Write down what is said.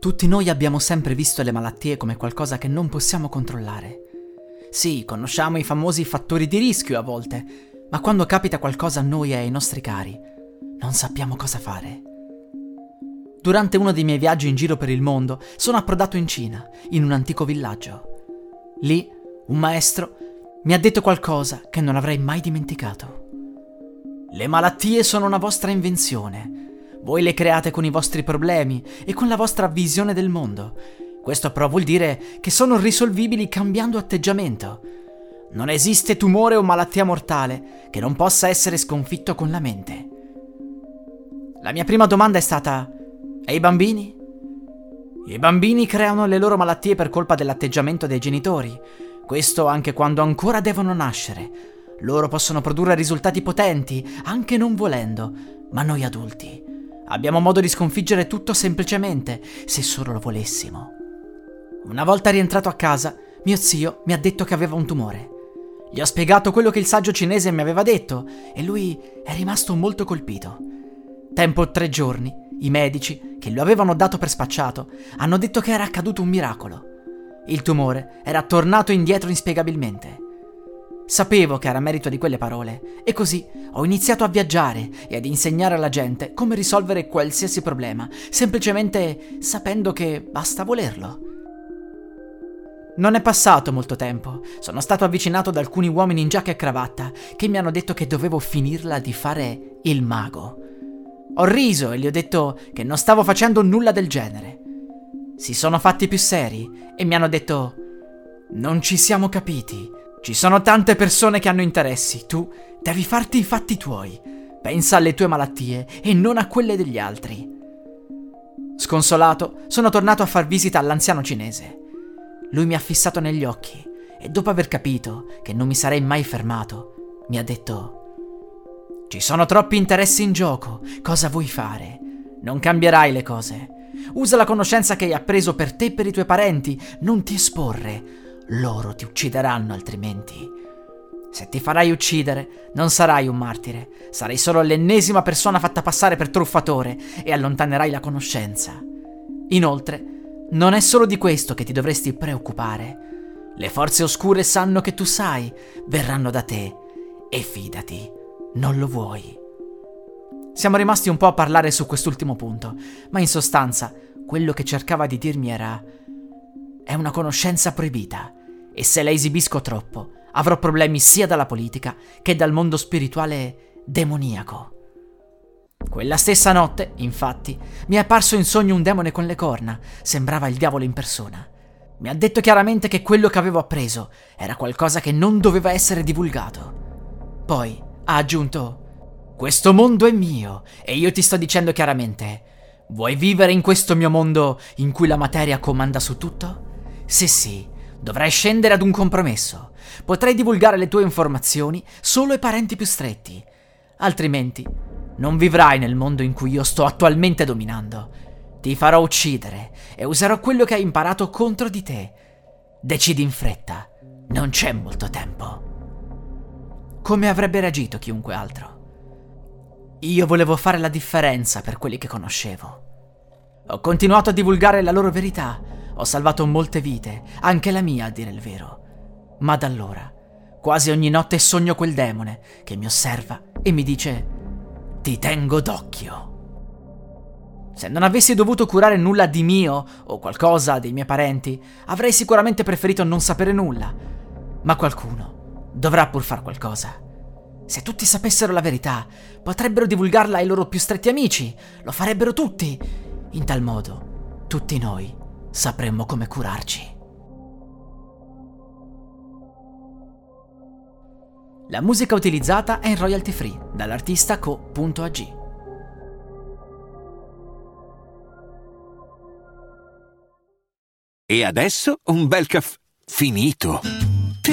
Tutti noi abbiamo sempre visto le malattie come qualcosa che non possiamo controllare. Sì, conosciamo i famosi fattori di rischio a volte, ma quando capita qualcosa a noi e ai nostri cari, non sappiamo cosa fare. Durante uno dei miei viaggi in giro per il mondo, sono approdato in Cina, in un antico villaggio. Lì, un maestro mi ha detto qualcosa che non avrei mai dimenticato. Le malattie sono una vostra invenzione. Voi le create con i vostri problemi e con la vostra visione del mondo. Questo però vuol dire che sono risolvibili cambiando atteggiamento. Non esiste tumore o malattia mortale che non possa essere sconfitto con la mente. La mia prima domanda è stata: e i bambini? I bambini creano le loro malattie per colpa dell'atteggiamento dei genitori. Questo anche quando ancora devono nascere. Loro possono produrre risultati potenti, anche non volendo, ma noi adulti abbiamo modo di sconfiggere tutto semplicemente, se solo lo volessimo. Una volta rientrato a casa, mio zio mi ha detto che aveva un tumore. Gli ho spiegato quello che il saggio cinese mi aveva detto e lui è rimasto molto colpito. Tempo tre giorni, i medici, che lo avevano dato per spacciato, hanno detto che era accaduto un miracolo. Il tumore era tornato indietro inspiegabilmente. Sapevo che era merito di quelle parole e così ho iniziato a viaggiare e ad insegnare alla gente come risolvere qualsiasi problema, semplicemente sapendo che basta volerlo. Non è passato molto tempo, sono stato avvicinato da alcuni uomini in giacca e cravatta che mi hanno detto che dovevo finirla di fare il mago. Ho riso e gli ho detto che non stavo facendo nulla del genere. Si sono fatti più seri e mi hanno detto non ci siamo capiti. Ci sono tante persone che hanno interessi, tu devi farti i fatti tuoi. Pensa alle tue malattie e non a quelle degli altri. Sconsolato, sono tornato a far visita all'anziano cinese. Lui mi ha fissato negli occhi e dopo aver capito che non mi sarei mai fermato, mi ha detto ci sono troppi interessi in gioco. Cosa vuoi fare? Non cambierai le cose. Usa la conoscenza che hai appreso per te e per i tuoi parenti. Non ti esporre. Loro ti uccideranno altrimenti. Se ti farai uccidere, non sarai un martire. Sarai solo l'ennesima persona fatta passare per truffatore e allontanerai la conoscenza. Inoltre, non è solo di questo che ti dovresti preoccupare. Le forze oscure sanno che tu sai, verranno da te e fidati non lo vuoi. Siamo rimasti un po' a parlare su quest'ultimo punto, ma in sostanza quello che cercava di dirmi era è una conoscenza proibita e se la esibisco troppo avrò problemi sia dalla politica che dal mondo spirituale demoniaco. Quella stessa notte, infatti, mi è apparso in sogno un demone con le corna, sembrava il diavolo in persona. Mi ha detto chiaramente che quello che avevo appreso era qualcosa che non doveva essere divulgato. Poi ha aggiunto, questo mondo è mio e io ti sto dicendo chiaramente, vuoi vivere in questo mio mondo in cui la materia comanda su tutto? Se sì, dovrai scendere ad un compromesso. Potrai divulgare le tue informazioni solo ai parenti più stretti. Altrimenti, non vivrai nel mondo in cui io sto attualmente dominando. Ti farò uccidere e userò quello che hai imparato contro di te. Decidi in fretta, non c'è molto tempo come avrebbe reagito chiunque altro. Io volevo fare la differenza per quelli che conoscevo. Ho continuato a divulgare la loro verità, ho salvato molte vite, anche la mia a dire il vero. Ma da allora, quasi ogni notte sogno quel demone che mi osserva e mi dice ti tengo d'occhio. Se non avessi dovuto curare nulla di mio o qualcosa dei miei parenti, avrei sicuramente preferito non sapere nulla. Ma qualcuno dovrà pur far qualcosa. Se tutti sapessero la verità, potrebbero divulgarla ai loro più stretti amici, lo farebbero tutti. In tal modo, tutti noi sapremmo come curarci. La musica utilizzata è in royalty free dall'artista co.ag. E adesso un bel caffè finito.